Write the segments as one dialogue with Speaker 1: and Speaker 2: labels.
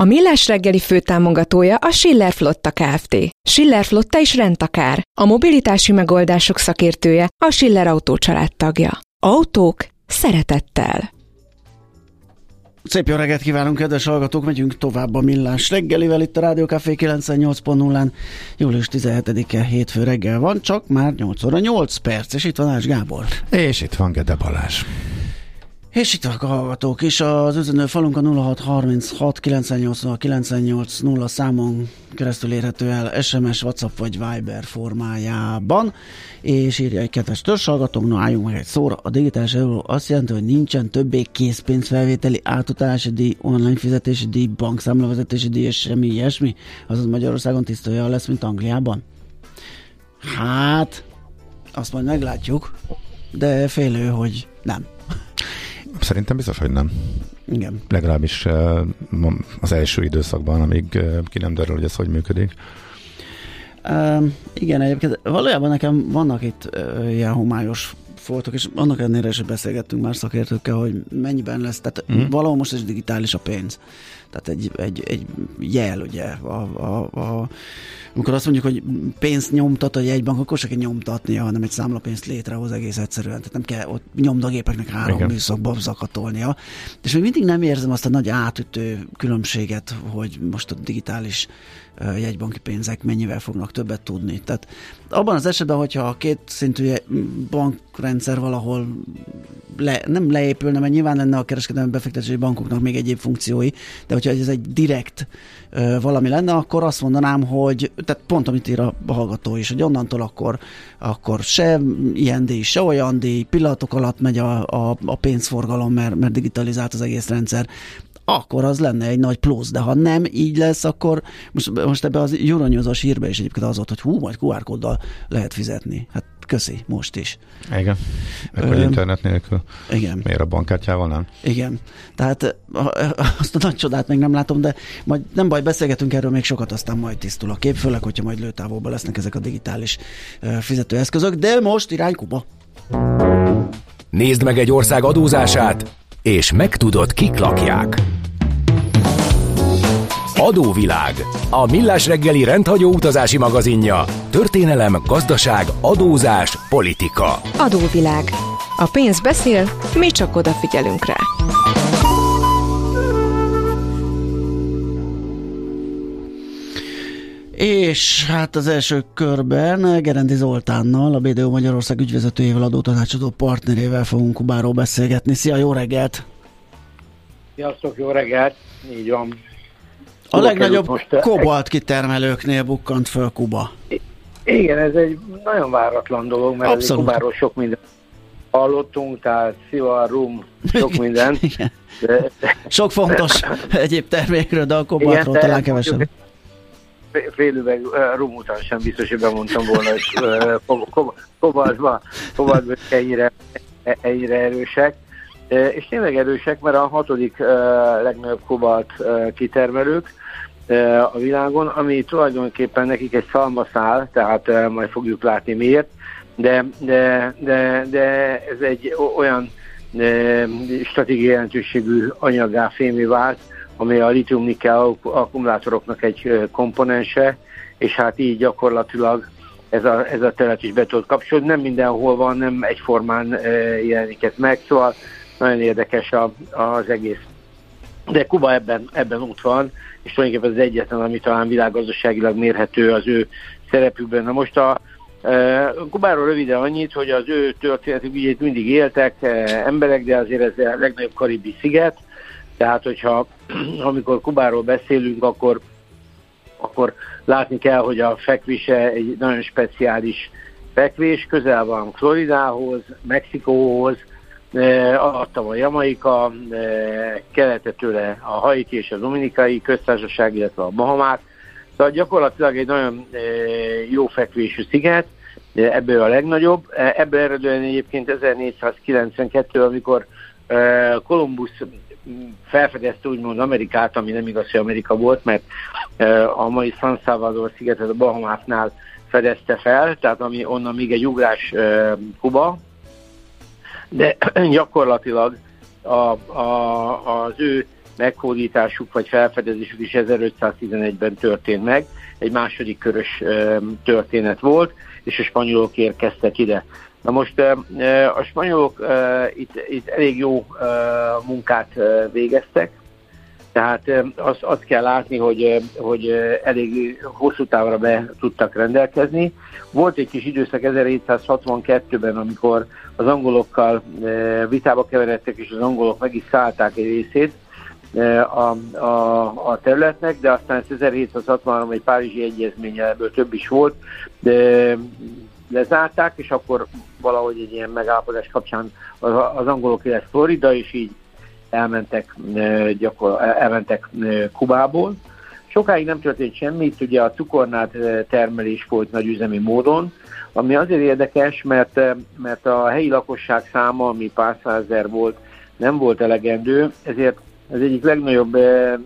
Speaker 1: A Millás reggeli főtámogatója a Schiller Flotta Kft. Schiller Flotta is rendtakár. A mobilitási megoldások szakértője a Schiller Autó tagja. Autók szeretettel.
Speaker 2: Szép jó reggelt kívánunk, kedves hallgatók! Megyünk tovább a Millás reggelivel itt a Rádió Café 98.0-án. Július 17-e hétfő reggel van, csak már 8 óra 8 perc, és itt van Ács Gábor.
Speaker 3: És itt van Gede Balázs.
Speaker 2: És itt a hallgatók is, az üzenő falunk a 0636 98 98 0 számon keresztül érhető el SMS, WhatsApp vagy Viber formájában, és írja egy kedves törzshallgatónk, no álljunk meg egy szóra, a digitális euró azt jelenti, hogy nincsen többé készpénzfelvételi, átutalási díj, online fizetési díj, bankszámlavezetési díj és semmi ilyesmi, azaz Magyarországon tisztolja lesz, mint Angliában. Hát, azt majd meglátjuk, de félő, hogy nem.
Speaker 3: Szerintem biztos, hogy nem.
Speaker 2: Igen.
Speaker 3: Legalábbis az első időszakban, amíg ki nem derül, hogy ez hogy működik.
Speaker 2: Um, igen, egyébként valójában nekem vannak itt uh, ilyen homályos foltok, és annak ennél is beszélgettünk már szakértőkkel, hogy mennyiben lesz, tehát mm. valahol most is digitális a pénz. Tehát egy, egy, egy jel, ugye, a, a, a, amikor azt mondjuk, hogy pénzt nyomtat a jegybank, akkor se kell nyomtatnia, hanem egy számlapénzt létrehoz egész egyszerűen. Tehát nem kell ott nyomdagépeknek három Igen. műszakba zakatolnia. És még mindig nem érzem azt a nagy átütő különbséget, hogy most a digitális jegybanki pénzek mennyivel fognak többet tudni. Tehát abban az esetben, hogyha a két szintű bankrendszer valahol le, nem leépülne, mert nyilván lenne a kereskedelmi befektetési bankoknak még egyéb funkciói, de hogyha ez egy direkt valami lenne, akkor azt mondanám, hogy tehát pont amit ír a hallgató is, hogy onnantól akkor, akkor se ilyen díj, se olyan díj, pillanatok alatt megy a, a, a pénzforgalom, mert, mert digitalizált az egész rendszer akkor az lenne egy nagy plusz, de ha nem így lesz, akkor most, most ebbe az Euronyozos hírbe is egyébként az volt, hogy hú, majd QR kóddal lehet fizetni. Hát köszi, most is.
Speaker 3: Igen, meg hogy internet nélkül.
Speaker 2: Igen.
Speaker 3: Miért a bankkártyával nem?
Speaker 2: Igen, tehát azt a nagy csodát még nem látom, de majd nem baj, beszélgetünk erről még sokat, aztán majd tisztul a kép, főleg, hogyha majd lőtávolban lesznek ezek a digitális fizetőeszközök, de most irány Kuba.
Speaker 4: Nézd meg egy ország adózását, és megtudod, kik lakják. Adóvilág. A millás reggeli rendhagyó utazási magazinja. Történelem, gazdaság, adózás, politika.
Speaker 1: Adóvilág. A pénz beszél, mi csak odafigyelünk rá.
Speaker 2: És hát az első körben Gerendi Zoltánnal, a BDO Magyarország ügyvezetőjével, adótanácsadó partnerével fogunk Kubáról beszélgetni. Szia, jó reggelt!
Speaker 5: Sziasztok, jó reggelt! Így van.
Speaker 2: A legnagyobb most, kobalt kitermelőknél bukkant föl Kuba.
Speaker 5: Igen, ez egy nagyon váratlan dolog, mert Abszolút. Kubáról sok minden hallottunk, tehát szivar, rum, sok minden.
Speaker 2: De... Sok fontos egyéb termékről, de a kobaltról talán kevesebb.
Speaker 5: Fél üveg uh, rum után sem biztos, hogy bemondtam volna, hogy kobaltban, kobaltban ennyire, ennyire erősek. És tényleg erősek, mert a hatodik legnagyobb kobalt kitermelők a világon, ami tulajdonképpen nekik egy szalmaszál, tehát majd fogjuk látni miért, de, de, de, de ez egy olyan stratégiai jelentőségű anyaggá fémé vált, ami a litium-nikkel akkumulátoroknak egy komponense, és hát így gyakorlatilag ez a, ez a terület is be tud kapcsolódni. Nem mindenhol van, nem egyformán jelenik ez meg, szóval nagyon érdekes a, az egész. De Kuba ebben, ebben ott van, és tulajdonképpen az egyetlen, ami talán világgazdaságilag mérhető az ő szerepükben. Na most a, e, Kubáról röviden annyit, hogy az ő történetük ugye mindig éltek e, emberek, de azért ez a legnagyobb karibi sziget, tehát hogyha amikor Kubáról beszélünk, akkor, akkor látni kell, hogy a fekvése egy nagyon speciális fekvés, közel van Floridához, Mexikóhoz, alatta van Jamaika, kelete tőle a Haiti és a Dominikai köztársaság, illetve a Bahamák. Tehát gyakorlatilag egy nagyon jó fekvésű sziget, ebből a legnagyobb. Ebből eredően egyébként 1492, amikor Kolumbusz felfedezte úgymond Amerikát, ami nem igaz, hogy Amerika volt, mert a mai San Salvador szigetet a Bahamáknál fedezte fel, tehát ami onnan még egy ugrás Kuba, de gyakorlatilag a, a, az ő meghódításuk vagy felfedezésük is 1511-ben történt meg, egy második körös történet volt, és a spanyolok érkeztek ide. Na most a spanyolok itt, itt elég jó munkát végeztek, tehát azt, azt kell látni, hogy, hogy elég hosszú távra be tudtak rendelkezni. Volt egy kis időszak 1762-ben, amikor az angolokkal vitába keveredtek, és az angolok meg is szállták egy részét a, a, a területnek, de aztán 1763 egy Párizsi egyezménye, ebből több is volt, de lezárták, és akkor valahogy egy ilyen megállapodás kapcsán az, az angolok lesz Florida, és így elmentek, gyakor, elmentek Kubából. Sokáig nem történt semmi, itt ugye a cukornát termelés volt nagy üzemi módon, ami azért érdekes, mert, mert a helyi lakosság száma, ami pár százezer volt, nem volt elegendő, ezért az egyik legnagyobb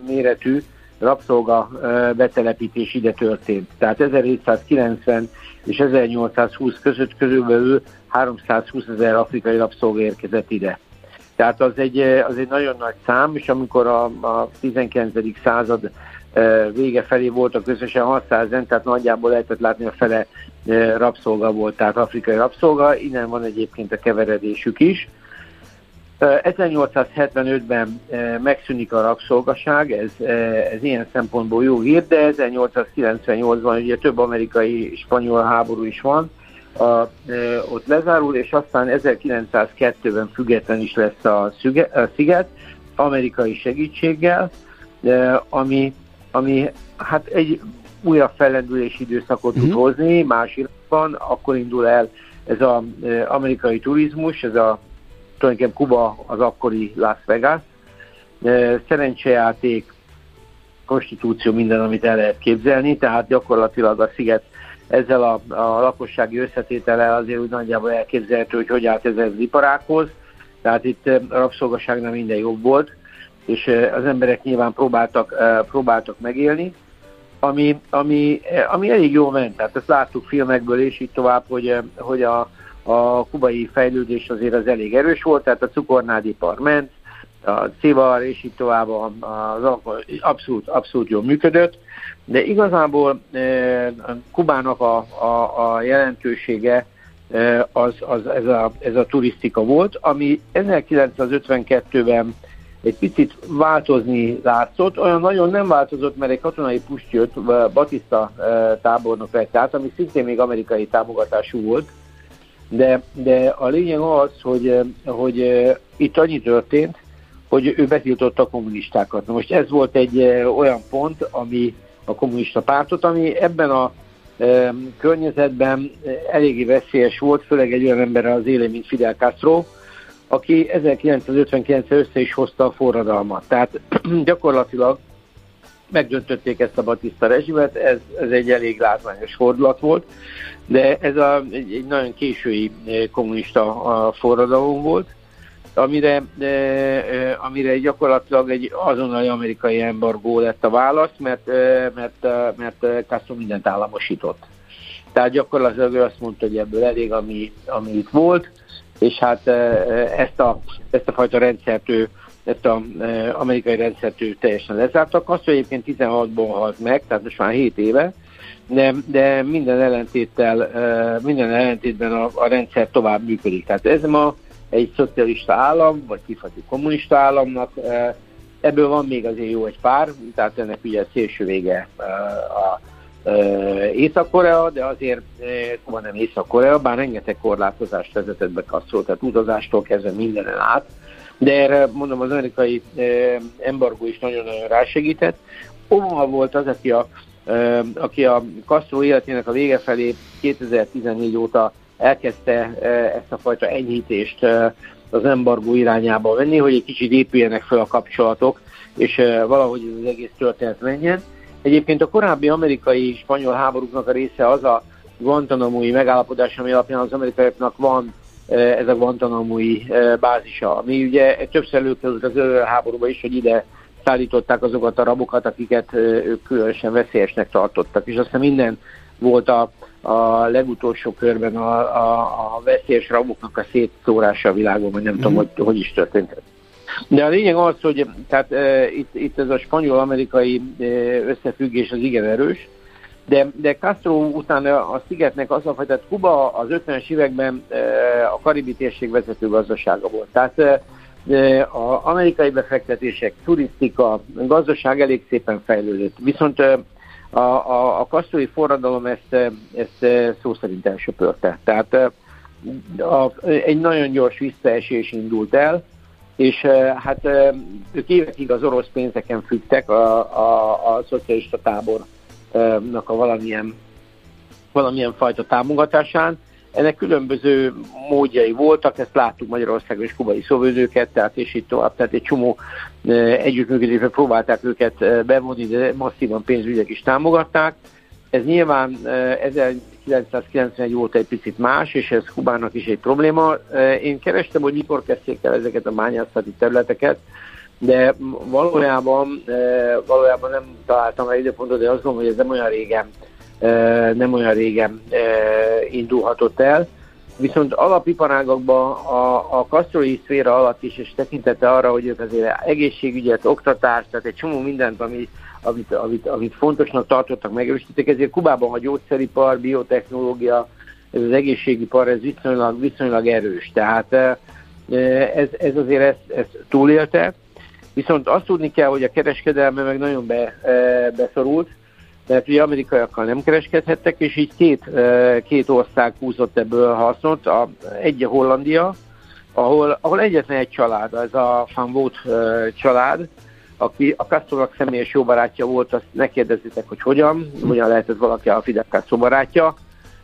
Speaker 5: méretű rabszolga betelepítés ide történt. Tehát 1790 és 1820 között körülbelül 320 ezer afrikai rabszolga érkezett ide. Tehát az egy, az egy nagyon nagy szám, és amikor a, a 19. század vége felé voltak összesen 600 en tehát nagyjából lehetett látni a fele rabszolga volt, tehát afrikai rabszolga, innen van egyébként a keveredésük is. 1875-ben megszűnik a rabszolgaság, ez, ez ilyen szempontból jó hír, de 1898-ban ugye több amerikai spanyol háború is van, a, e, ott lezárul, és aztán 1902-ben független is lesz a, szüge, a sziget, amerikai segítséggel, e, ami, ami hát egy újabb fellendülési időszakot tud uh-huh. hozni, más irányban, akkor indul el ez az amerikai turizmus, ez a tulajdonképpen Kuba az akkori Las Vegas, e, szerencsejáték, konstitúció, minden, amit el lehet képzelni, tehát gyakorlatilag a sziget ezzel a, a lakossági összetétele azért úgy nagyjából elképzelhető, hogy hogy állt ez az iparákhoz. Tehát itt a rabszolgaságnál minden jobb volt, és az emberek nyilván próbáltak, próbáltak megélni, ami, ami, ami elég jó ment. Tehát ezt láttuk filmekből és így tovább, hogy, hogy a, a kubai fejlődés azért az elég erős volt, tehát a cukornádipar ment, a civar és így tovább az abszolút, abszolút jól működött, de igazából e, Kubának a, a, a jelentősége e, az, az ez, a, ez a turisztika volt, ami 1952-ben egy picit változni látszott, olyan nagyon nem változott, mert egy katonai pust jött, Batista e, tábornok vett át, ami szintén még amerikai támogatású volt, de, de a lényeg az, hogy, hogy itt annyi történt, hogy ő betiltotta a kommunistákat. Most ez volt egy olyan pont, ami a kommunista pártot, ami ebben a környezetben eléggé veszélyes volt, főleg egy olyan ember az élén, mint Fidel Castro, aki 1959 össze is hozta a forradalmat. Tehát gyakorlatilag megdöntötték ezt a Batista rezsimet, ez, ez egy elég látványos fordulat volt, de ez a, egy, egy nagyon késői kommunista forradalom volt, amire, de, amire gyakorlatilag egy azonnali amerikai embargó lett a válasz, mert, mert, mert Castro mindent államosított. Tehát gyakorlatilag ő azt mondta, hogy ebből elég, ami, ami itt volt, és hát ezt a, ezt a fajta rendszert ő, ezt az amerikai rendszert ő teljesen lezártak. Azt, hogy egyébként 16-ban halt meg, tehát most már 7 éve, de, de minden ellentéttel, minden ellentétben a, a rendszer tovább működik. Tehát ez ma egy szocialista állam, vagy kifajta kommunista államnak. Ebből van még azért jó egy pár, tehát ennek ugye szélső vége a Észak-Korea, de azért van nem Észak-Korea, bár rengeteg korlátozást vezetett be Castro, tehát utazástól kezdve mindenen át, de erre mondom az amerikai embargó is nagyon-nagyon rásegített. Obama volt az, aki a, aki a Castro életének a vége felé 2014 óta elkezdte ezt a fajta enyhítést az embargó irányába venni, hogy egy kicsit épüljenek fel a kapcsolatok, és valahogy ez az egész történet menjen. Egyébként a korábbi amerikai-spanyol háborúknak a része az a, Guantanamo-i megállapodás, ami alapján az amerikaiaknak van ez a Guantanamo-i bázisa, ami ugye többször előkerült az háborúba is, hogy ide szállították azokat a rabokat, akiket ők különösen veszélyesnek tartottak. És aztán minden volt a, a legutolsó körben a, a, a veszélyes raboknak a szétszórása a világon, vagy nem mm. tudom, mhm. hogy, hogy is történt. De a lényeg az, hogy tehát, e, itt, itt ez a spanyol-amerikai e, összefüggés az igen erős, de, de Castro után a szigetnek az a fajta, Kuba az 50-es években e, a karibi térség vezető gazdasága volt. Tehát e, az amerikai befektetések, turisztika, gazdaság elég szépen fejlődött. Viszont a, a, a kasztói forradalom ezt, ezt szó szerint elsöpörte. Tehát a, egy nagyon gyors visszaesés indult el, és hát ők évekig az orosz pénzeken fügtek a, a, a szocialista tábornak a valamilyen, valamilyen fajta támogatásán, ennek különböző módjai voltak, ezt láttuk Magyarországon és kubai szóvődőket, tehát és itt tovább, tehát egy csomó e, együttműködésre próbálták őket e, bevonni, de masszívan pénzügyek is támogatták. Ez nyilván 1991 e, volt egy picit más, és ez Kubának is egy probléma. Én kerestem, hogy mikor kezdték el ezeket a bányászati területeket, de valójában, valójában nem találtam egy időpontot, de azt gondolom, hogy ez nem olyan régen nem olyan régen indulhatott el. Viszont alapiparágakban a, a kasztrói szféra alatt is, és tekintete arra, hogy ők azért egészségügyet, oktatást, tehát egy csomó mindent, ami, amit, amit, amit fontosnak tartottak, megerősítettek, ezért Kubában a gyógyszeripar, biotechnológia, ez az egészségipar, ez viszonylag, viszonylag erős. Tehát ez, ez azért ezt, ezt túlélte. Viszont azt tudni kell, hogy a kereskedelme meg nagyon be, beszorult, mert ugye amerikaiakkal nem kereskedhettek, és így két, két ország húzott ebből hasznot. A, egy a Hollandia, ahol, ahol egyetlen egy család, ez a Van Vogt család, aki a Castronak személyes jó barátja volt, azt ne kérdezzétek, hogy hogyan, hogyan lehetett valaki a Fidel Castro barátja,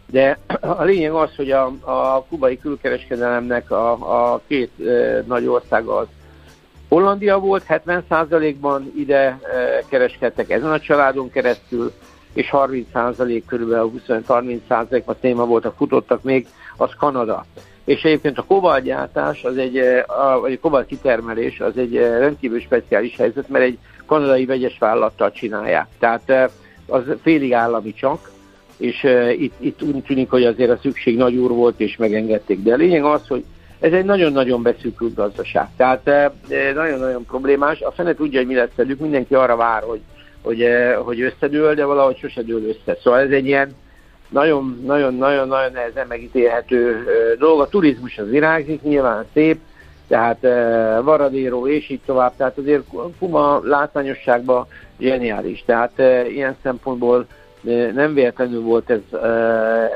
Speaker 5: de a lényeg az, hogy a, a kubai külkereskedelemnek a, a két e, nagy ország az Hollandia volt, 70%-ban ide e, kereskedtek ezen a családon keresztül, és 30% körülbelül 20-30% a téma voltak, futottak még, az Kanada. És egyébként a kobaltgyártás, az egy, e, a, vagy a kobalt kitermelés az egy e, rendkívül speciális helyzet, mert egy kanadai vegyes vállalattal csinálják. Tehát az félig állami csak, és itt, itt úgy tűnik, hogy azért a szükség nagy úr volt, és megengedték. De a lényeg az, hogy ez egy nagyon-nagyon beszűkült gazdaság. Tehát eh, eh, nagyon-nagyon problémás. A fene tudja, hogy mi lesz velük, mindenki arra vár, hogy, hogy, eh, hogy összedől, de valahogy sose dől össze. Szóval ez egy ilyen nagyon-nagyon-nagyon-nagyon nehezen megítélhető dolog. A turizmus az virágzik, nyilván szép, tehát Varadéró és így tovább, tehát azért Kuma látványosságban zseniális. Tehát ilyen szempontból nem véletlenül volt ez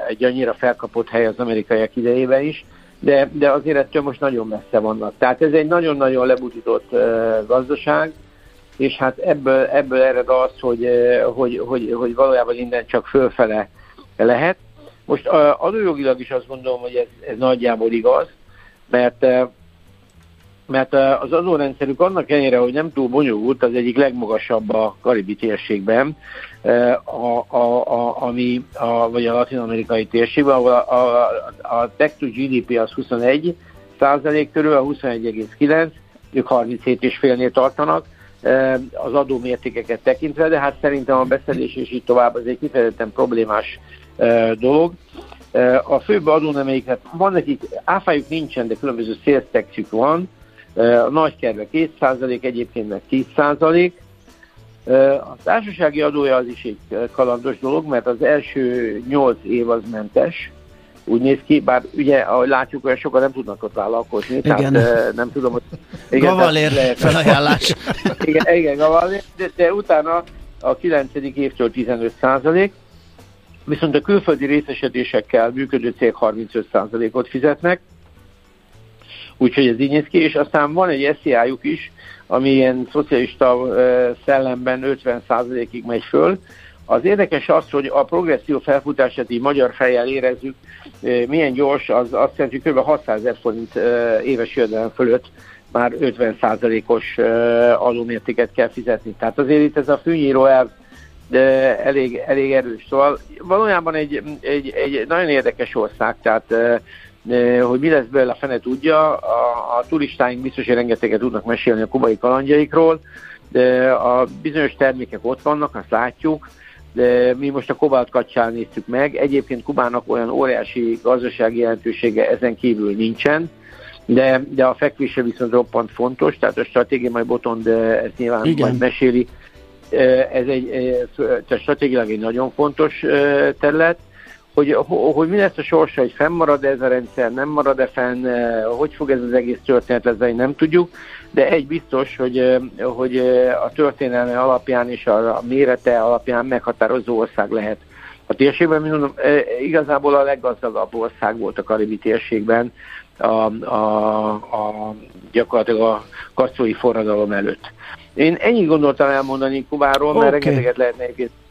Speaker 5: egy annyira felkapott hely az amerikaiak idejében is, de, de azért ettől most nagyon messze vannak. Tehát ez egy nagyon-nagyon lebutított uh, gazdaság, és hát ebből, ebből ered az, hogy, hogy, hogy, hogy valójában innen csak fölfele lehet. Most adójogilag is azt gondolom, hogy ez, ez nagyjából igaz, mert mert az adórendszerük annak ellenére, hogy nem túl bonyolult, az egyik legmagasabb a karibi térségben, a, a, a, ami, a, vagy a latin-amerikai térségben, ahol a, a, a tech to GDP az 21 százalék körül, a 21,9, ők 37,5-nél tartanak, az adómértékeket tekintve, de hát szerintem a beszedés és így tovább az egy kifejezetten problémás dolog. A főbb adónemeiket van nekik, áfájuk nincsen, de különböző sales van, a nagy kerve 2%, egyébként meg 10%. A társasági adója az is egy kalandos dolog, mert az első 8 év az mentes, úgy néz ki, bár ugye, ahogy látjuk, olyan sokan nem tudnak ott vállalkozni, igen. tehát nem tudom, hogy...
Speaker 2: Igen, Gavalér lehet, felajánlás.
Speaker 5: igen, igen, Gavalér, de, de utána a 9. évtől 15 százalék, viszont a külföldi részesedésekkel működő cég 35 százalékot fizetnek, úgyhogy ez így néz ki, és aztán van egy SZIA-juk is, ami ilyen szocialista szellemben 50%-ig megy föl. Az érdekes az, hogy a progresszió felfutását így magyar fejjel érezzük, milyen gyors, az azt jelenti, hogy kb. 600 ezer forint éves jövedelem fölött már 50%-os adómértéket kell fizetni. Tehát azért itt ez a fűnyíró elv de elég, elég erős. Szóval valójában egy, egy, egy nagyon érdekes ország, tehát hogy mi lesz belőle a fene tudja, a, a turistáink biztos, hogy rengeteget tudnak mesélni a kubai kalandjaikról, de a bizonyos termékek ott vannak, azt látjuk, de mi most a kobalt kacsál néztük meg. Egyébként Kubának olyan óriási gazdasági jelentősége ezen kívül nincsen, de, de a fekvése viszont roppant fontos, tehát a stratégia majd Botond ezt nyilván Igen. majd meséli. Ez egy, tehát stratégilag egy nagyon fontos terület, hogy, hogy mi lesz a sorsa, hogy fennmarad ez a rendszer, nem marad-e fenn, hogy fog ez az egész történet lesz, nem tudjuk, de egy biztos, hogy, hogy a történelme alapján és a mérete alapján meghatározó ország lehet. A térségben, mint mondom, igazából a leggazdagabb ország volt a karibi térségben, a, a, a, gyakorlatilag a kasztrói forradalom előtt. Én ennyit gondoltam elmondani Kubáról, mert okay. rengeteget lehetne egészíteni,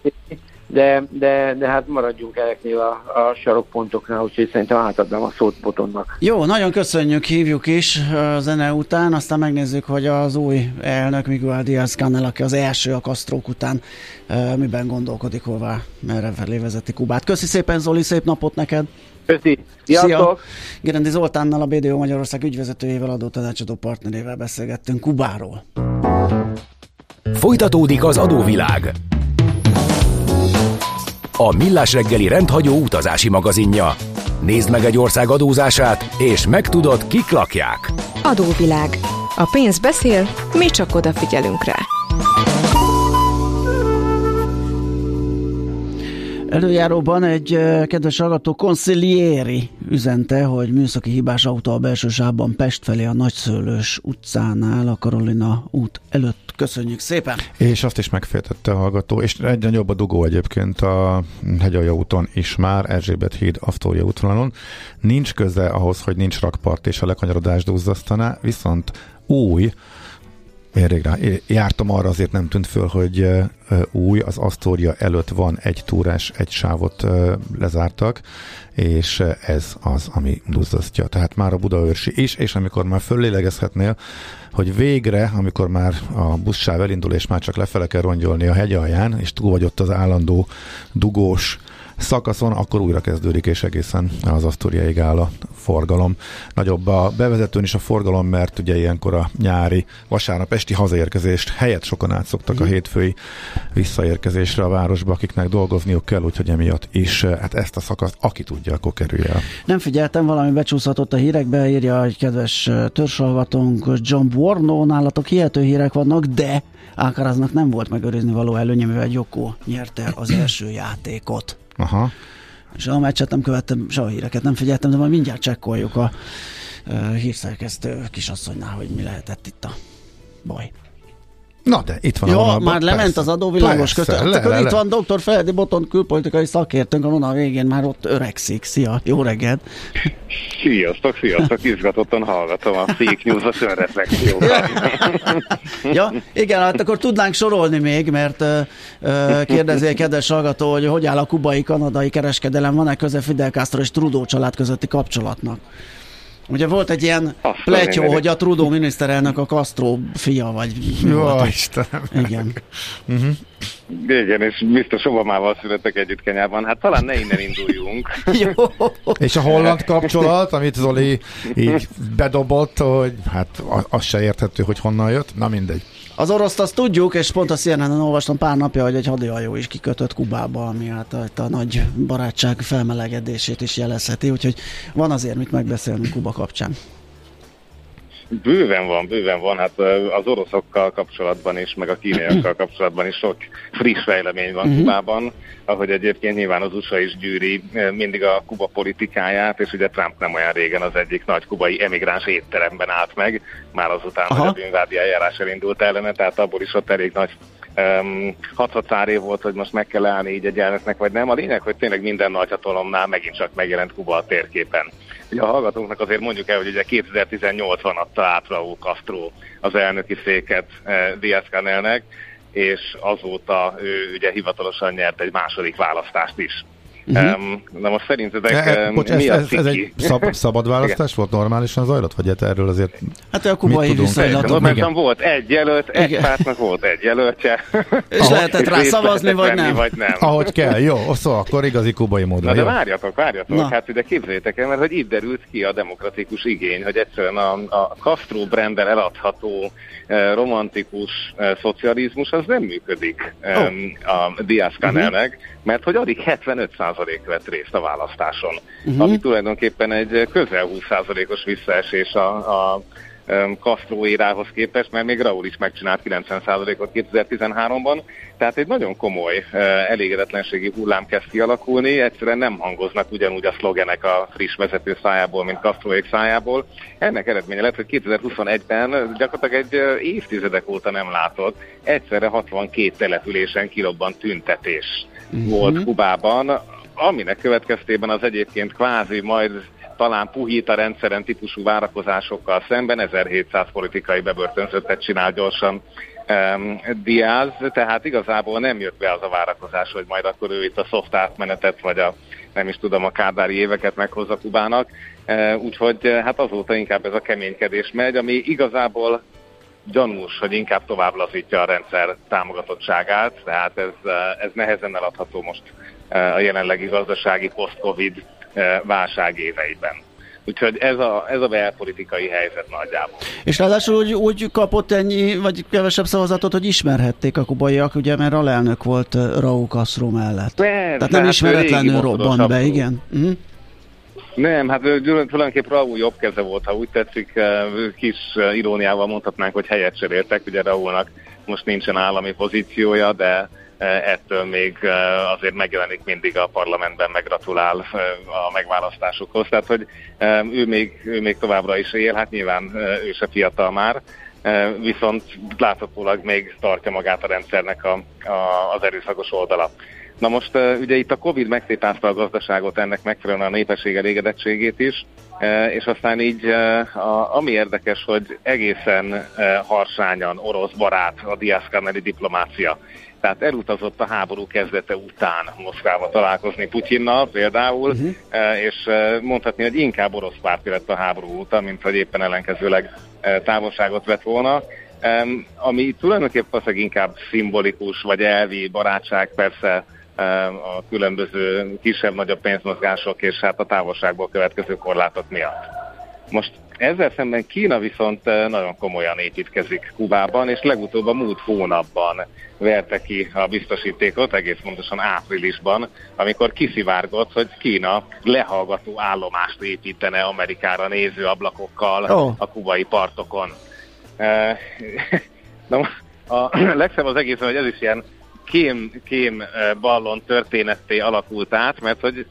Speaker 5: de, de, de hát maradjunk ezeknél a, a sarokpontoknál, úgyhogy szerintem átadnám a szót Botonnak.
Speaker 2: Jó, nagyon köszönjük, hívjuk is a zene után, aztán megnézzük, hogy az új elnök Miguel Díaz Canel, aki az első a kasztrók után miben gondolkodik, hová, merre felé vezeti Kubát. Köszi szépen Zoli, szép napot neked!
Speaker 5: Köszi. Sziasztok. Szia!
Speaker 2: Gerendi Zoltánnal, a BDO Magyarország ügyvezetőjével, adó tanácsadó partnerével beszélgettünk Kubáról.
Speaker 4: Folytatódik az adóvilág. A Millás reggeli rendhagyó utazási magazinja. Nézd meg egy ország adózását, és megtudod, kik lakják.
Speaker 1: Adóvilág. A pénz beszél, mi csak odafigyelünk rá.
Speaker 2: Előjáróban egy kedves hallgató Consiglieri üzente, hogy műszaki hibás autó a belső sávban Pest felé a Nagyszőlős utcánál, a Karolina út előtt. Köszönjük szépen!
Speaker 3: És azt is megféltette a hallgató, és egyre nagyobb a dugó egyébként a Hegyalja úton is már, Erzsébet híd, Aftója útvonalon. Nincs köze ahhoz, hogy nincs rakpart és a lekanyarodás duzzasztaná, viszont új én rég rá, jártam arra, azért nem tűnt föl, hogy új, az Astoria előtt van egy túrás, egy sávot lezártak, és ez az, ami duzzasztja. Tehát már a Budaörsi is, és amikor már föllélegezhetnél, hogy végre, amikor már a buszsáv elindul, és már csak lefele kell rongyolni a hegy alján, és túl vagy ott az állandó dugós szakaszon, akkor újra kezdődik, és egészen az Asztóriaig áll a forgalom. Nagyobb a bevezetőn is a forgalom, mert ugye ilyenkor a nyári vasárnap esti hazaérkezést helyett sokan átszoktak a mhm. hétfői visszaérkezésre a városba, akiknek dolgozniuk kell, úgyhogy emiatt is hát ezt a szakaszt, aki tudja, akkor kerülje el.
Speaker 2: Nem figyeltem, valami becsúszhatott a hírekbe, írja egy kedves törzsolgatónk John Borno, nálatok hihető hírek vannak, de Ákaraznak nem volt megőrizni való előnye, mivel Joko nyerte az első játékot.
Speaker 3: Aha.
Speaker 2: És a meccset nem követtem, se a híreket nem figyeltem, de majd mindjárt csekkoljuk a hírszerkesztő kisasszonynál, hogy mi lehetett itt a baj.
Speaker 3: Na de itt van
Speaker 2: Jó, a már persze. lement az adóvilágos kötő. Le, Akkor le, itt le. van dr. Feledi Boton, külpolitikai szakértőnk, a vonal végén már ott öregszik. Szia, jó reggelt!
Speaker 6: Sziasztok, sziasztok, izgatottan hallgatom a fake news, a önreflexiókat.
Speaker 2: ja, igen, hát akkor tudnánk sorolni még, mert uh, kérdezi egy kedves hallgató, hogy hogy áll a kubai-kanadai kereskedelem, van-e köze Fidel Castro és Trudeau család közötti kapcsolatnak? Ugye volt egy ilyen pletyó, hogy a Trudeau miniszterelnök a Castro fia, vagy
Speaker 3: Jó, Istenem.
Speaker 2: Igen.
Speaker 6: uh-huh. Igen, és biztos Obamával születtek együtt Kenyában. Hát talán ne innen induljunk.
Speaker 3: Jó. És a holland kapcsolat, amit Zoli így bedobott, hogy hát az se érthető, hogy honnan jött. Na mindegy.
Speaker 2: Az oroszt azt tudjuk, és pont a CNN-en olvastam pár napja, hogy egy hadihajó is kikötött Kubába, ami hát a, a nagy barátság felmelegedését is jelezheti, úgyhogy van azért mit megbeszélni Kuba kapcsán.
Speaker 6: Bőven van, bőven van. Hát az oroszokkal kapcsolatban is, meg a kínaiakkal kapcsolatban is sok friss fejlemény van uh-huh. Kubában, ahogy egyébként nyilván az USA is gyűri mindig a Kuba politikáját, és ugye Trump nem olyan régen az egyik nagy kubai emigráns étteremben állt meg, már azután, Aha. hogy a bűnvádi eljárás elindult ellene, tehát abból is ott elég nagy um, hathatár volt, hogy most meg kell állni így egy elnöknek, vagy nem. A lényeg, hogy tényleg minden nagyhatalomnál megint csak megjelent Kuba a térképen. Ugye a hallgatóknak azért mondjuk el, hogy ugye 2018-ban adta át Raúl Castro az elnöki széket eh, Diaz Canelnek, és azóta ő ugye hivatalosan nyert egy második választást is. Uh-huh. Na most szerintetek e, bocs, mi ez,
Speaker 3: ez, ez egy szab, szabad választás volt? Normálisan zajlott? Vagy hát erről azért
Speaker 2: Hát a kubai viszonylatok.
Speaker 6: Normálisan volt egy jelölt, egy Igen. pártnak volt egy jelöltje.
Speaker 2: És lehetett rá szavazni, vagy nem? vagy nem.
Speaker 3: Ahogy kell, jó, szóval akkor igazi kubai módon.
Speaker 6: Na de várjatok, várjatok, Na. hát ide képzeljétek el, mert hogy itt derült ki a demokratikus igény, hogy egyszerűen a, a Castro brandel eladható eh, romantikus eh, szocializmus az nem működik oh. a Diaz-Canelnek, uh-huh. mert hogy addig 75% vett részt a választáson, uh-huh. ami tulajdonképpen egy közel 20%-os visszaesés a, a Castro érához képest, mert még Raúl is megcsinált 90%-ot 2013-ban, tehát egy nagyon komoly elégedetlenségi hullám kezd kialakulni, egyszerűen nem hangoznak ugyanúgy a szlogenek a friss vezető szájából, mint Castroék szájából. Ennek eredménye lett, hogy 2021-ben gyakorlatilag egy évtizedek óta nem látott, egyszerre 62 településen kirobban tüntetés uh-huh. volt Kubában, aminek következtében az egyébként kvázi majd talán puhít a rendszeren típusú várakozásokkal szemben 1700 politikai bebörtönzöttet csinál gyorsan um, Diaz, tehát igazából nem jött be az a várakozás, hogy majd akkor ő itt a szoft átmenetet, vagy a nem is tudom, a kádári éveket meghozza Kubának. Uh, úgyhogy hát azóta inkább ez a keménykedés megy, ami igazából gyanús, hogy inkább tovább lazítja a rendszer támogatottságát, tehát ez, ez nehezen eladható most a jelenlegi gazdasági post-covid válság éveiben. Úgyhogy ez a, ez a belpolitikai helyzet nagyjából.
Speaker 2: És ráadásul úgy, úgy kapott ennyi, vagy kevesebb szavazatot, hogy ismerhették a kubaiak, ugye, mert alelnök volt Raúl Castro mellett. Persze, Tehát nem hát ismeretlenül robban be, igen. Uh-huh.
Speaker 6: Nem, hát tulajdonképpen Raúl jobb keze volt, ha úgy tetszik, kis iróniával mondhatnánk, hogy helyet cseréltek, ugye Raúlnak most nincsen állami pozíciója, de ettől még azért megjelenik mindig a parlamentben, meggratulál a megválasztásokhoz. Tehát, hogy ő még, ő még továbbra is él, hát nyilván ő se fiatal már, viszont láthatólag még tartja magát a rendszernek a, a, az erőszakos oldala. Na most ugye itt a Covid megtépázta a gazdaságot, ennek megfelelően a népesség elégedettségét is, és aztán így ami érdekes, hogy egészen harsányan orosz barát a diaszkáneli diplomácia. Tehát elutazott a háború kezdete után Moszkvába találkozni Putyinnal például, uh-huh. és mondhatni, hogy inkább orosz párti lett a háború után, mint hogy éppen ellenkezőleg távolságot vett volna. Ami tulajdonképpen inkább szimbolikus vagy elvi barátság, persze a különböző kisebb-nagyobb pénzmozgások és hát a távolságból következő korlátok miatt. Most ezzel szemben Kína viszont nagyon komolyan építkezik Kubában, és legutóbb a múlt hónapban verte ki a biztosítékot, egész pontosan áprilisban, amikor kiszivárgott, hogy Kína lehallgató állomást építene Amerikára néző ablakokkal oh. a kubai partokon. Na, a legszebb az egész, hogy ez is ilyen kém, kém ballon történetté alakult át, mert hogy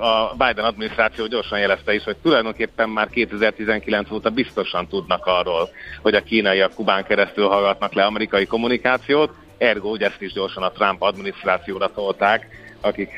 Speaker 6: a Biden adminisztráció gyorsan jelezte is, hogy tulajdonképpen már 2019 óta biztosan tudnak arról, hogy a kínaiak Kubán keresztül hallgatnak le amerikai kommunikációt, ergo ugye ezt is gyorsan a Trump adminisztrációra tolták, akik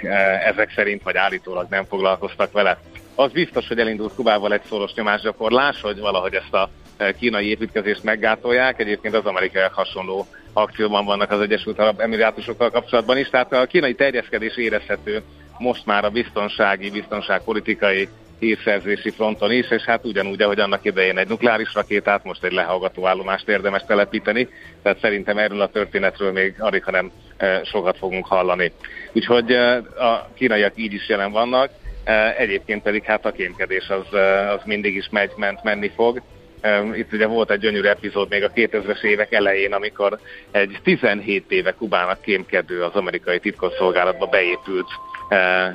Speaker 6: ezek szerint vagy állítólag nem foglalkoztak vele. Az biztos, hogy elindult Kubával egy szoros nyomásgyakorlás, hogy valahogy ezt a kínai építkezést meggátolják. Egyébként az amerikaiak hasonló akcióban vannak az Egyesült Arab Emirátusokkal kapcsolatban is, tehát a kínai terjeszkedés érezhető most már a biztonsági, biztonságpolitikai hírszerzési fronton is, és hát ugyanúgy, ahogy annak idején egy nukleáris rakétát, most egy lehallgató állomást érdemes telepíteni, tehát szerintem erről a történetről még alig, nem e, sokat fogunk hallani. Úgyhogy e, a kínaiak így is jelen vannak, e, egyébként pedig hát a kémkedés az, az mindig is megy, ment, menni fog, itt ugye volt egy gyönyörű epizód még a 2000-es évek elején, amikor egy 17 éve Kubának kémkedő az amerikai titkosszolgálatba beépült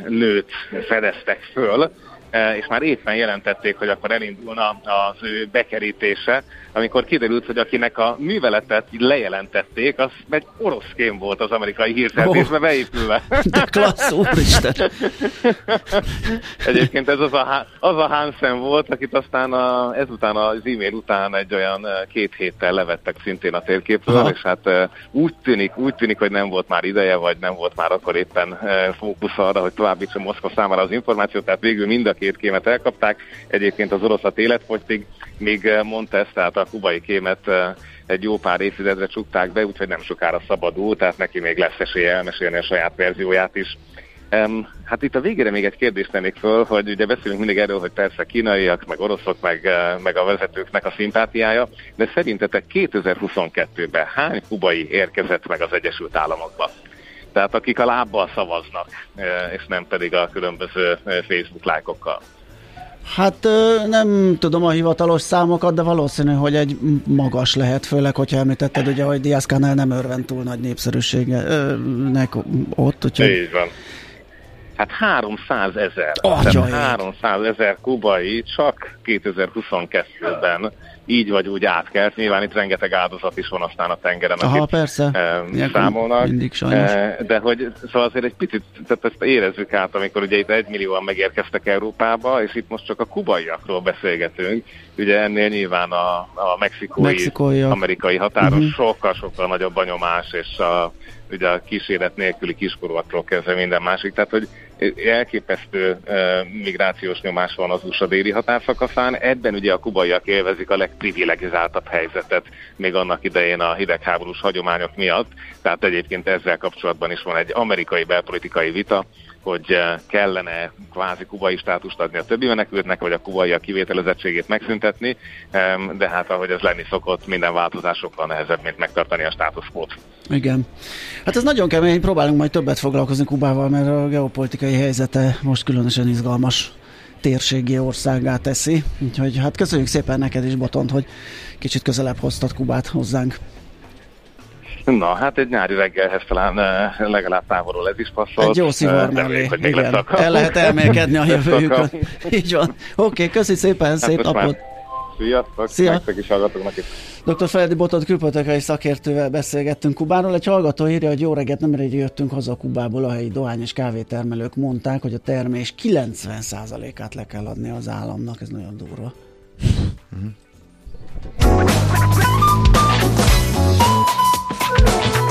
Speaker 6: nőt fedeztek föl, Eh, és már éppen jelentették, hogy akkor elindulna az ő bekerítése, amikor kiderült, hogy akinek a műveletet lejelentették, az egy orosz kém volt az amerikai hírszerzésbe oh, beépülve.
Speaker 2: De klassz, úristen!
Speaker 6: Egyébként ez az a, az a Hansen volt, akit aztán a, ezután az e-mail után egy olyan eh, két héttel levettek szintén a térképről, Aha. és hát eh, úgy tűnik, úgy tűnik, hogy nem volt már ideje, vagy nem volt már akkor éppen fókusz arra, hogy továbbítsa Moszkva számára az információt, tehát végül mind a két kémet elkapták. Egyébként az oroszat életfogytig, míg Montes, tehát a kubai kémet eh, egy jó pár évtizedre csukták be, úgyhogy nem sokára szabadul, tehát neki még lesz esélye elmesélni a saját verzióját is Um, hát itt a végére még egy kérdést tennék föl, hogy ugye beszélünk mindig erről, hogy persze kínaiak, meg oroszok, meg, meg a vezetőknek a szimpátiája, de szerintetek 2022-ben hány kubai érkezett meg az Egyesült Államokba? Tehát akik a lábbal szavaznak, és nem pedig a különböző Facebook lájkokkal.
Speaker 2: Hát nem tudom a hivatalos számokat, de valószínű, hogy egy magas lehet, főleg, hogyha említetted, ugye, hogy Diaz Canel nem örvend túl nagy népszerűségnek ott. Úgyhogy...
Speaker 6: Így van. Hát 300 ezer. 300 ezer kubai csak 2022-ben így vagy úgy átkelt. Nyilván itt rengeteg áldozat is van aztán a tengeren,
Speaker 2: Aha, akit persze.
Speaker 6: E, számolnak.
Speaker 2: Mindig sajnos. E,
Speaker 6: de hogy szóval azért egy picit, tehát ezt érezzük át, amikor ugye itt egy millióan megérkeztek Európába, és itt most csak a kubaiakról beszélgetünk. Ugye ennél nyilván a, a mexikói, mexikói amerikai határon uh-huh. sokkal-sokkal nagyobb a nyomás, és a ugye a kíséret nélküli kiskorúakról kezdve minden másik, tehát hogy elképesztő migrációs nyomás van az USA déli határszakaszán, ebben ugye a kubaiak élvezik a legprivilegizáltabb helyzetet, még annak idején a hidegháborús hagyományok miatt, tehát egyébként ezzel kapcsolatban is van egy amerikai belpolitikai vita, hogy kellene kvázi kubai státust adni a többi menekültnek, vagy a kubai a kivételezettségét megszüntetni, de hát ahogy ez lenni szokott, minden változás sokkal nehezebb, mint megtartani a státuszkót.
Speaker 2: Igen. Hát ez nagyon kemény, próbálunk majd többet foglalkozni Kubával, mert a geopolitikai helyzete most különösen izgalmas térségi országá teszi. Úgyhogy hát köszönjük szépen neked is, Botont, hogy kicsit közelebb hoztad Kubát hozzánk.
Speaker 6: Na, hát egy nyári reggelhez talán legalább távolról ez is passzolt.
Speaker 2: Egy jó szivár mellé. Igen. El lehet elmélkedni a jövőjükön. Így van. Oké, okay, köszi szépen, hát szép napot.
Speaker 6: Sziasztok, Szia. is hallgatóknak.
Speaker 2: Dr. Feledi Botot külpolitikai szakértővel beszélgettünk Kubáról. Egy hallgató írja, hogy jó reggelt, nem rég jöttünk haza Kubából, a helyi dohány és kávétermelők mondták, hogy a termés 90%-át le kell adni az államnak. Ez nagyon durva. Mm-hmm.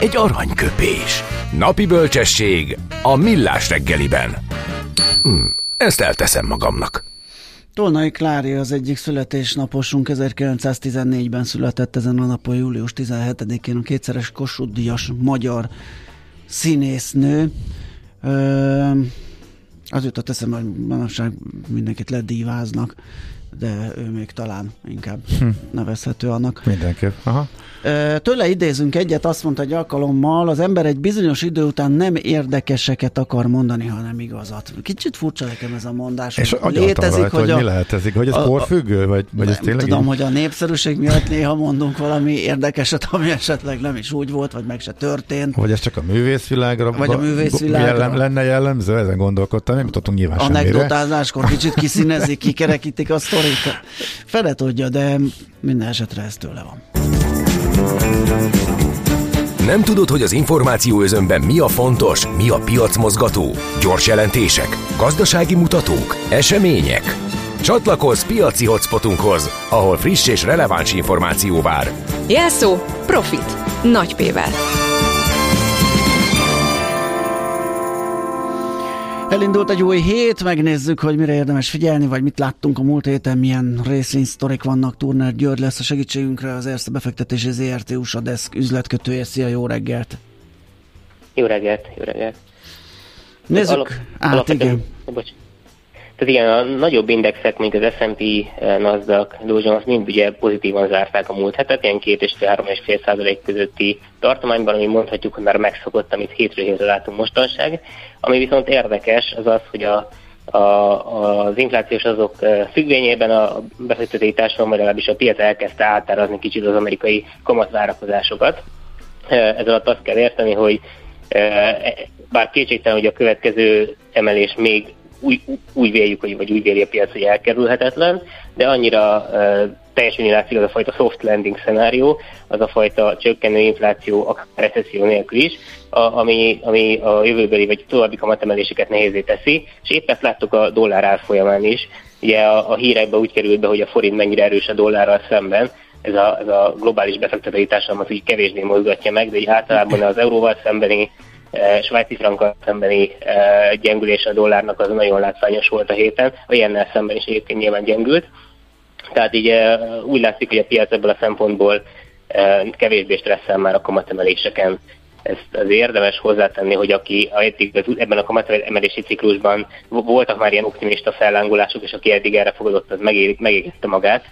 Speaker 4: egy aranyköpés. Napi bölcsesség a millás reggeliben. Hm, ezt elteszem magamnak.
Speaker 2: Tolnai Klári az egyik születésnaposunk, 1914-ben született ezen a napon, július 17-én a kétszeres Kossuth magyar színésznő. Ö, az jutott eszembe, hogy manapság mindenkit ledíváznak, de ő még talán inkább hm. nevezhető annak.
Speaker 3: Mindenképp, aha.
Speaker 2: Tőle idézünk egyet, azt mondta egy alkalommal, az ember egy bizonyos idő után nem érdekeseket akar mondani, hanem igazat. Kicsit furcsa nekem ez a mondás.
Speaker 3: És létezik, rajta, hogy, a, mi lehetezik, hogy ez a, porfüggő, vagy, vagy ez tényleg
Speaker 2: Tudom, így? hogy a népszerűség miatt néha mondunk valami érdekeset, ami esetleg nem is úgy volt, vagy meg se történt.
Speaker 3: Vagy ez csak a művészvilágra,
Speaker 2: vagy a művészvilágra.
Speaker 3: Jellem, lenne jellemző, ezen gondolkodtam, nem jutottunk nyilván
Speaker 2: Anekdotázáskor kicsit kiszínezik, kikerekítik a sztorit. Fele tudja, de minden esetre ez tőle van.
Speaker 4: Nem tudod, hogy az információ özönben mi a fontos, mi a piacmozgató? Gyors jelentések, gazdasági mutatók, események? Csatlakozz piaci hotspotunkhoz, ahol friss és releváns információ vár.
Speaker 1: Jelszó Profit. Nagy P-vel.
Speaker 2: Elindult egy új hét, megnézzük, hogy mire érdemes figyelni, vagy mit láttunk a múlt héten, milyen részvénysztorik vannak. Turner György lesz a segítségünkre, az Erste befektetési ZRT USA Desk üzletkötője. Szia, jó reggelt!
Speaker 7: Jó reggelt, jó reggelt!
Speaker 2: Nézzük alap, át, igen. Bocs.
Speaker 7: Tehát igen, a nagyobb indexek, mint az S&P, eh, Nasdaq, Dow Jones mind ugye pozitívan zárták a múlt hetet, ilyen két és három és fél százalék közötti tartományban, ami mondhatjuk, hogy már megszokott, amit hétről hétre látunk mostanság. Ami viszont érdekes, az az, hogy a, a, az inflációs azok eh, függvényében a befektetési társadalom, legalábbis a piac elkezdte átárazni kicsit az amerikai kamatvárakozásokat. Eh, ezzel alatt azt kell érteni, hogy bár kétségtelen, hogy a következő emelés még úgy, úgy véljük, hogy, vagy úgy véli a piac, hogy elkerülhetetlen, de annyira uh, teljesen látszik az a fajta soft landing szenárió, az a fajta csökkenő infláció, akár recesszió nélkül is, a, ami, ami a jövőbeli vagy további kamatemeléseket nehézé teszi, és épp ezt láttuk a dollár árfolyamán is. Ugye a, a hírekbe úgy került be, hogy a forint mennyire erős a dollárral szemben, ez a, ez a globális befektetői társadalmat úgy kevésbé mozgatja meg, de így általában az euróval szembeni svájci frankkal szembeni e, gyengülés a dollárnak az nagyon látványos volt a héten, a jennel szemben is egyébként nyilván gyengült. Tehát így e, úgy látszik, hogy a piac ebből a szempontból kevésbé stresszel már a kamatemeléseken. Ezt az érdemes hozzátenni, hogy aki eddig ebben a kamatemelési ciklusban voltak már ilyen optimista fellángolások, és aki eddig erre fogadott, az megégette magát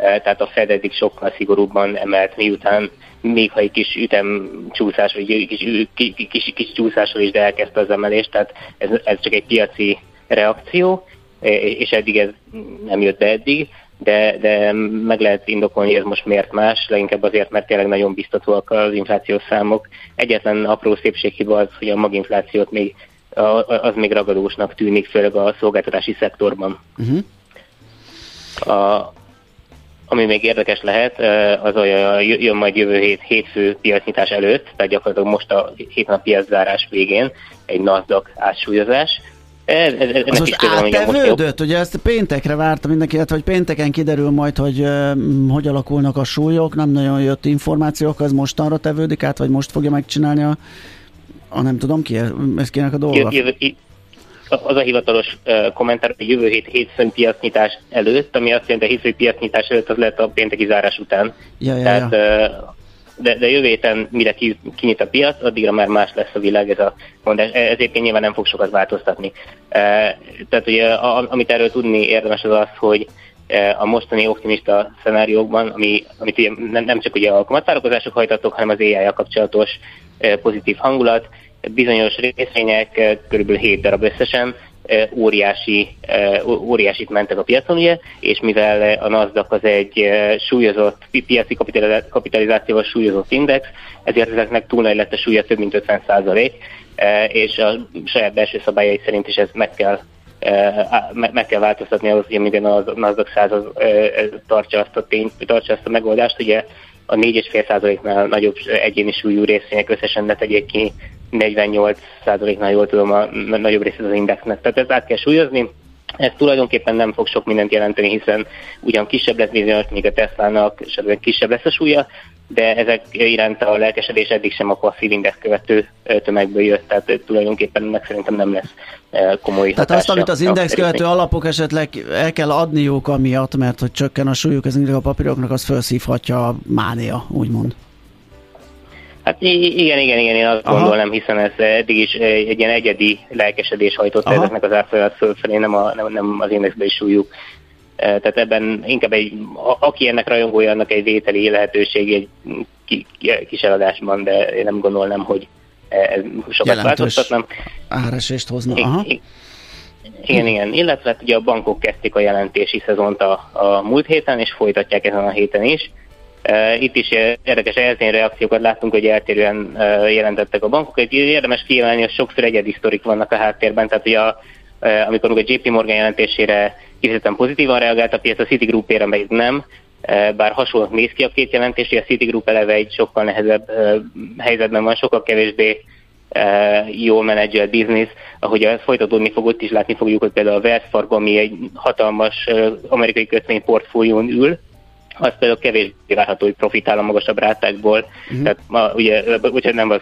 Speaker 7: tehát a Fed eddig sokkal szigorúbban emelt, miután még ha egy kis ütemcsúszás, vagy egy kis, kis, kis, kis csúszással is, de elkezdte az emelést, tehát ez, ez csak egy piaci reakció, és eddig ez nem jött be eddig, de, de meg lehet indokolni, hogy ez most miért más, leginkább azért, mert tényleg nagyon biztatóak az inflációs számok. Egyetlen apró szépséghiba az, hogy a maginflációt még az még ragadósnak tűnik, főleg a szolgáltatási szektorban. Uh-huh. A, ami még érdekes lehet, az olyan jön majd jövő hét hétfő piacnyitás előtt, tehát gyakorlatilag most a nap piaczárás végén egy NASDAQ átsúlyozás.
Speaker 2: Ez, ez, ez az most áttevődött, ugye ezt péntekre várta mindenki, illetve hogy pénteken kiderül majd, hogy uh, hogy alakulnak a súlyok, nem nagyon jött információk, az mostanra tevődik át, vagy most fogja megcsinálni a, a nem tudom ki, ez kinek a dolga? Jövő,
Speaker 7: az a hivatalos kommentár, hogy jövő hét hétfőn piacnyitás előtt, ami azt jelenti, hogy a hétfői piacnyitás előtt az lehet a pénteki zárás után.
Speaker 2: Ja, ja, Tehát, ja.
Speaker 7: De, de jövő héten, mire kinyit a piac, addigra már más lesz a világ, ez a mondás. Ez egyébként nyilván nem fog sokat változtatni. Uh, tehát ugye, a, amit erről tudni érdemes az az, hogy a mostani optimista szenáriókban, ami, amit ugye nem, nem csak ugye a kamatvárakozások hajtatok, hanem az ai kapcsolatos pozitív hangulat, bizonyos részvények, kb. 7 darab összesen, óriási, óriásit mentek a piacon, ugye, és mivel a NASDAQ az egy súlyozott, piaci kapitalizációval súlyozott index, ezért ezeknek túl nagy lett a súlya, több mint 50 százalék, és a saját belső szabályai szerint is ez meg kell meg kell változtatni ahhoz, hogy minden a NASDAQ százaz tartsa azt a tényt, tartsa azt a megoldást, ugye a 4,5%-nál nagyobb egyéni súlyú részvények összesen ne tegyék ki 48%-nál jól tudom a nagyobb részét az indexnek. Tehát ezt át kell súlyozni, ez tulajdonképpen nem fog sok mindent jelenteni, hiszen ugyan kisebb lesz bizonyos, még a Tesla-nak esetleg kisebb lesz a súlya, de ezek iránt a lelkesedés eddig sem a passzív index követő tömegből jött, tehát tulajdonképpen ennek szerintem nem lesz komoly
Speaker 2: Tehát azt, amit az index követő alapok esetleg el kell adniuk amiatt, mert hogy csökken a súlyuk az a papíroknak, az felszívhatja a mánia, úgymond.
Speaker 7: Hát igen, igen, igen, én azt Aha. gondolom, hiszen ez eddig is egy ilyen egyedi lelkesedés hajtott Aha. ezeknek az árfolyamat fölfelé, nem, a, nem, nem az indexbe is súlyuk. Tehát ebben inkább egy, aki ennek rajongója, annak egy vételi lehetőség egy kis eladásban, de én nem gondolnám, hogy ez sokat változtatnám.
Speaker 2: Áresést hozna. Aha.
Speaker 7: Igen, igen, illetve ugye a bankok kezdték a jelentési szezont a, a múlt héten, és folytatják ezen a héten is. Itt is érdekes eltérő reakciókat láttunk, hogy eltérően jelentettek a bankok. Egy érdemes kiemelni, hogy sokszor egyedi sztorik vannak a háttérben, tehát hogy a, amikor a JP Morgan jelentésére kifejezetten pozitívan reagált a piac, a Citigroup-ére meg nem, bár hasonlóan néz ki a két jelentés, hogy a Citigroup eleve egy sokkal nehezebb helyzetben van, sokkal kevésbé jól menedzselt biznisz, ahogy ez folytatódni fog, ott is látni fogjuk, hogy például a Wells Fargo, ami egy hatalmas amerikai kötvényportfólión ül, az például kevésbé várható, hogy profitál a magasabb rátákból. Uh-huh. Tehát ma, ugye, ugye nem az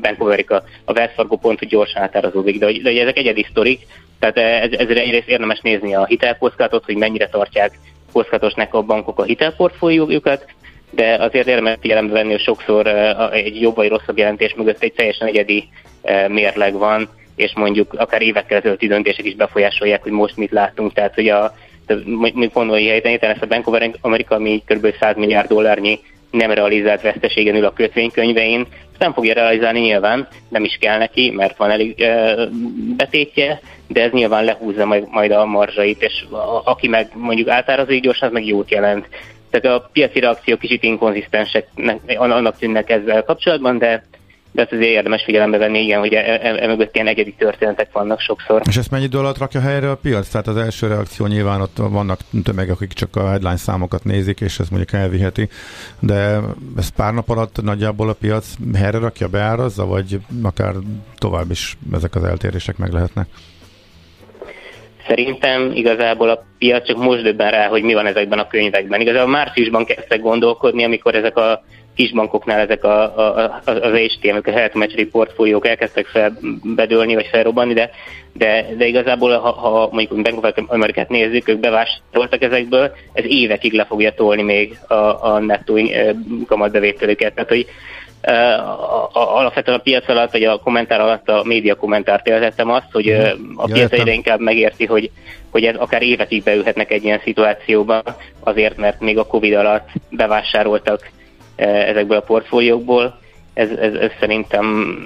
Speaker 7: Bank of America, a Wells Fargo pont, hogy gyorsan átárazódik, de, de, de ezek egyedi sztorik, tehát ez, ezért egyrészt érdemes nézni a hitelkockázatot, hogy mennyire tartják kockázatosnak a bankok a hitelportfóliójukat, de azért érdemes figyelembe venni, hogy sokszor egy jobb vagy rosszabb jelentés mögött egy teljesen egyedi mérleg van, és mondjuk akár évekkel ezelőtti döntések is befolyásolják, hogy most mit látunk. Tehát, hogy a, mondani helyten, ezt a Bank of America, ami kb. 100 milliárd dollárnyi nem realizált veszteségen ül a kötvénykönyvein, ezt nem fogja realizálni nyilván, nem is kell neki, mert van elég e, betétje, de ez nyilván lehúzza majd, majd a marzsait, és a, aki meg mondjuk átárazik gyorsan, az meg jót jelent. Tehát a piaci reakciók kicsit inkonzisztensek annak tűnnek ezzel kapcsolatban, de de ezt azért érdemes figyelembe venni, igen, hogy e, e, e mögött ilyen egyedi történetek vannak sokszor.
Speaker 3: És ezt mennyi idő alatt rakja helyre a piac? Tehát az első reakció nyilván ott vannak tömegek, akik csak a headline számokat nézik, és ez mondjuk elviheti, de ez pár nap alatt nagyjából a piac helyre rakja, beárazza, vagy akár tovább is ezek az eltérések meg lehetnek?
Speaker 7: Szerintem igazából a piac csak most döbben rá, hogy mi van ezekben a könyvekben. Igazából márciusban kezdtek gondolkodni, amikor ezek a kisbankoknál ezek a, a, az HTM, a Health Match portfóliók elkezdtek felbedőlni, vagy felrobbanni, de, de, de igazából, ha, ha mondjuk Bank of Amerikát nézzük, ők bevásároltak ezekből, ez évekig le fogja tolni még a, a nettó eh, kamatbevételüket. Tehát, hogy alapvetően a piac alatt, vagy a kommentár alatt a média kommentárt éltettem azt, hogy a piac egyre inkább megérti, hogy, hogy ez akár évekig beülhetnek egy ilyen szituációban, azért, mert még a Covid alatt bevásároltak ezekből a portfóliókból. Ez, ez, ez szerintem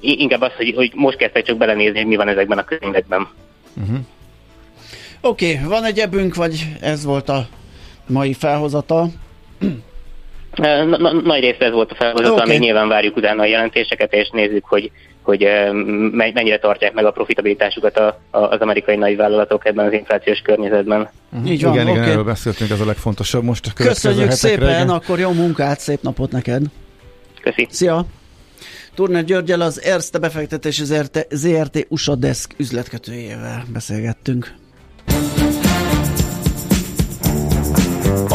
Speaker 7: inkább az, hogy, hogy most kezdtek csak belenézni, hogy mi van ezekben a könyvekben.
Speaker 2: Uh-huh. Oké, okay, van egy ebünk, vagy ez volt a mai felhozata?
Speaker 7: Nagy része ez volt a felhozata, okay. még nyilván várjuk utána a jelentéseket, és nézzük, hogy, hogy mennyire tartják meg a profitabilitásukat az amerikai nagyvállalatok ebben az inflációs környezetben.
Speaker 3: Uh-huh. Így van, igen, okay. igen, erről beszéltünk, ez a legfontosabb most. A
Speaker 2: Köszönjük szépen, igen. akkor jó munkát, szép napot neked!
Speaker 7: Köszi!
Speaker 2: Szia! Turner Györgyel az Erste befektetési ZRT, ZRT USA Desk üzletkötőjével beszélgettünk.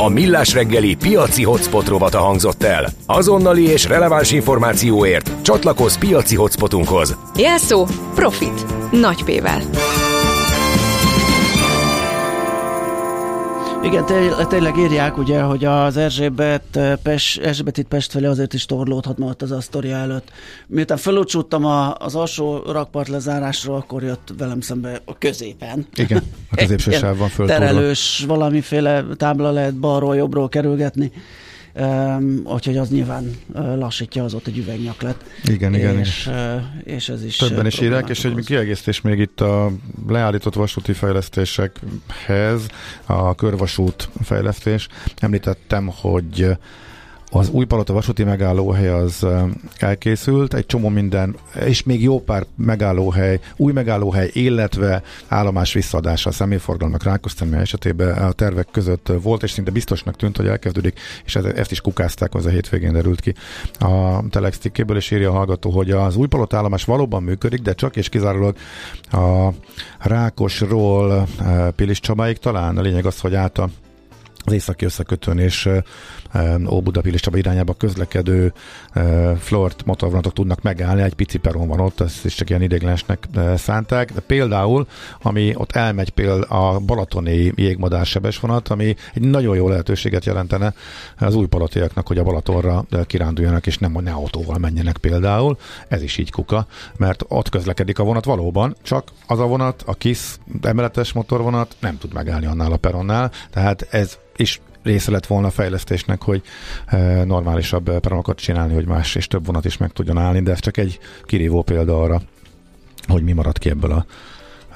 Speaker 4: A Millás reggeli piaci hotspot rovata hangzott el. Azonnali és releváns információért csatlakozz piaci hotspotunkhoz.
Speaker 1: Jelszó Profit. Nagy P-vel.
Speaker 2: Igen, tényleg írják ugye, hogy az Erzsébet, eh, Pest, Erzsébet itt Pest felé azért is torlódhat ott az Asztoria előtt. Miután felúcsúttam az alsó rakpart lezárásról, akkor jött velem szembe a középen.
Speaker 3: Igen, a középső sávban
Speaker 2: föltorló. Terelős, valamiféle tábla lehet balról, jobbról kerülgetni Um, úgyhogy az nyilván lassítja az ott egy üvegnyaklet.
Speaker 3: Igen, igen.
Speaker 2: És, és ez is
Speaker 3: Többen is írják, és egy kiegészítés még itt a leállított vasúti fejlesztésekhez, a körvasút fejlesztés. Említettem, hogy az új palota vasúti megállóhely az elkészült, egy csomó minden, és még jó pár megállóhely, új megállóhely, illetve állomás visszaadása a személyforgalomnak Rákosztemű esetében a tervek között volt, és szinte biztosnak tűnt, hogy elkezdődik, és ezt is kukázták, az a hétvégén derült ki a Telex cikkéből, és írja a hallgató, hogy az új palota állomás valóban működik, de csak és kizárólag a Rákosról Pilis Csabáig talán. A lényeg az, hogy át a az északi összekötőn és Óbudapil és Csaba irányába közlekedő flort motorvonatok tudnak megállni, egy pici peron van ott, ezt is csak ilyen idéglenesnek szánták, de például, ami ott elmegy például a balatoni jégmadár vonat, ami egy nagyon jó lehetőséget jelentene az új palatiaknak, hogy a Balatonra kiránduljanak, és nem, ne autóval menjenek például, ez is így kuka, mert ott közlekedik a vonat valóban, csak az a vonat, a KISZ emeletes motorvonat nem tud megállni annál a peronnál, tehát ez is része lett volna a fejlesztésnek, hogy e, normálisabb e, peronokat csinálni, hogy más és több vonat is meg tudjon állni, de ez csak egy kirívó példa arra, hogy mi maradt ki ebből a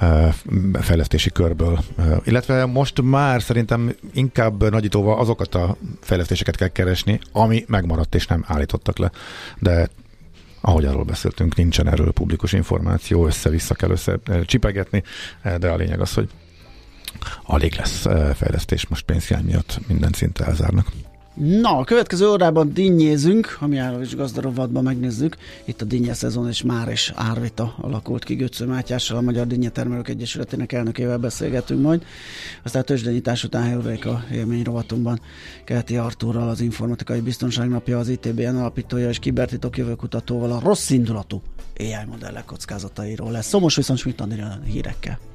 Speaker 3: e, fejlesztési körből. Illetve most már szerintem inkább nagyítóval azokat a fejlesztéseket kell keresni, ami megmaradt és nem állítottak le. De ahogy arról beszéltünk, nincsen erről publikus információ, össze-vissza kell össze csipegetni, de a lényeg az, hogy alig lesz fejlesztés most pénzhiány miatt minden szinte elzárnak.
Speaker 2: Na, a következő órában dinnyézünk, ami is gazdarovatban megnézzük. Itt a dinnye szezon, és már is árvita alakult ki Götző Mátyással, a Magyar Dinnye Termelők Egyesületének elnökével beszélgetünk majd. Aztán a tőzsdenyítás után Helvék a élmény rovatunkban Keleti Artúrral, az Informatikai Biztonság Napja, az ITBN alapítója és kibertitok jövőkutatóval a rossz indulatú AI modellek kockázatairól lesz. Szomos viszont Schmidt hírekkel.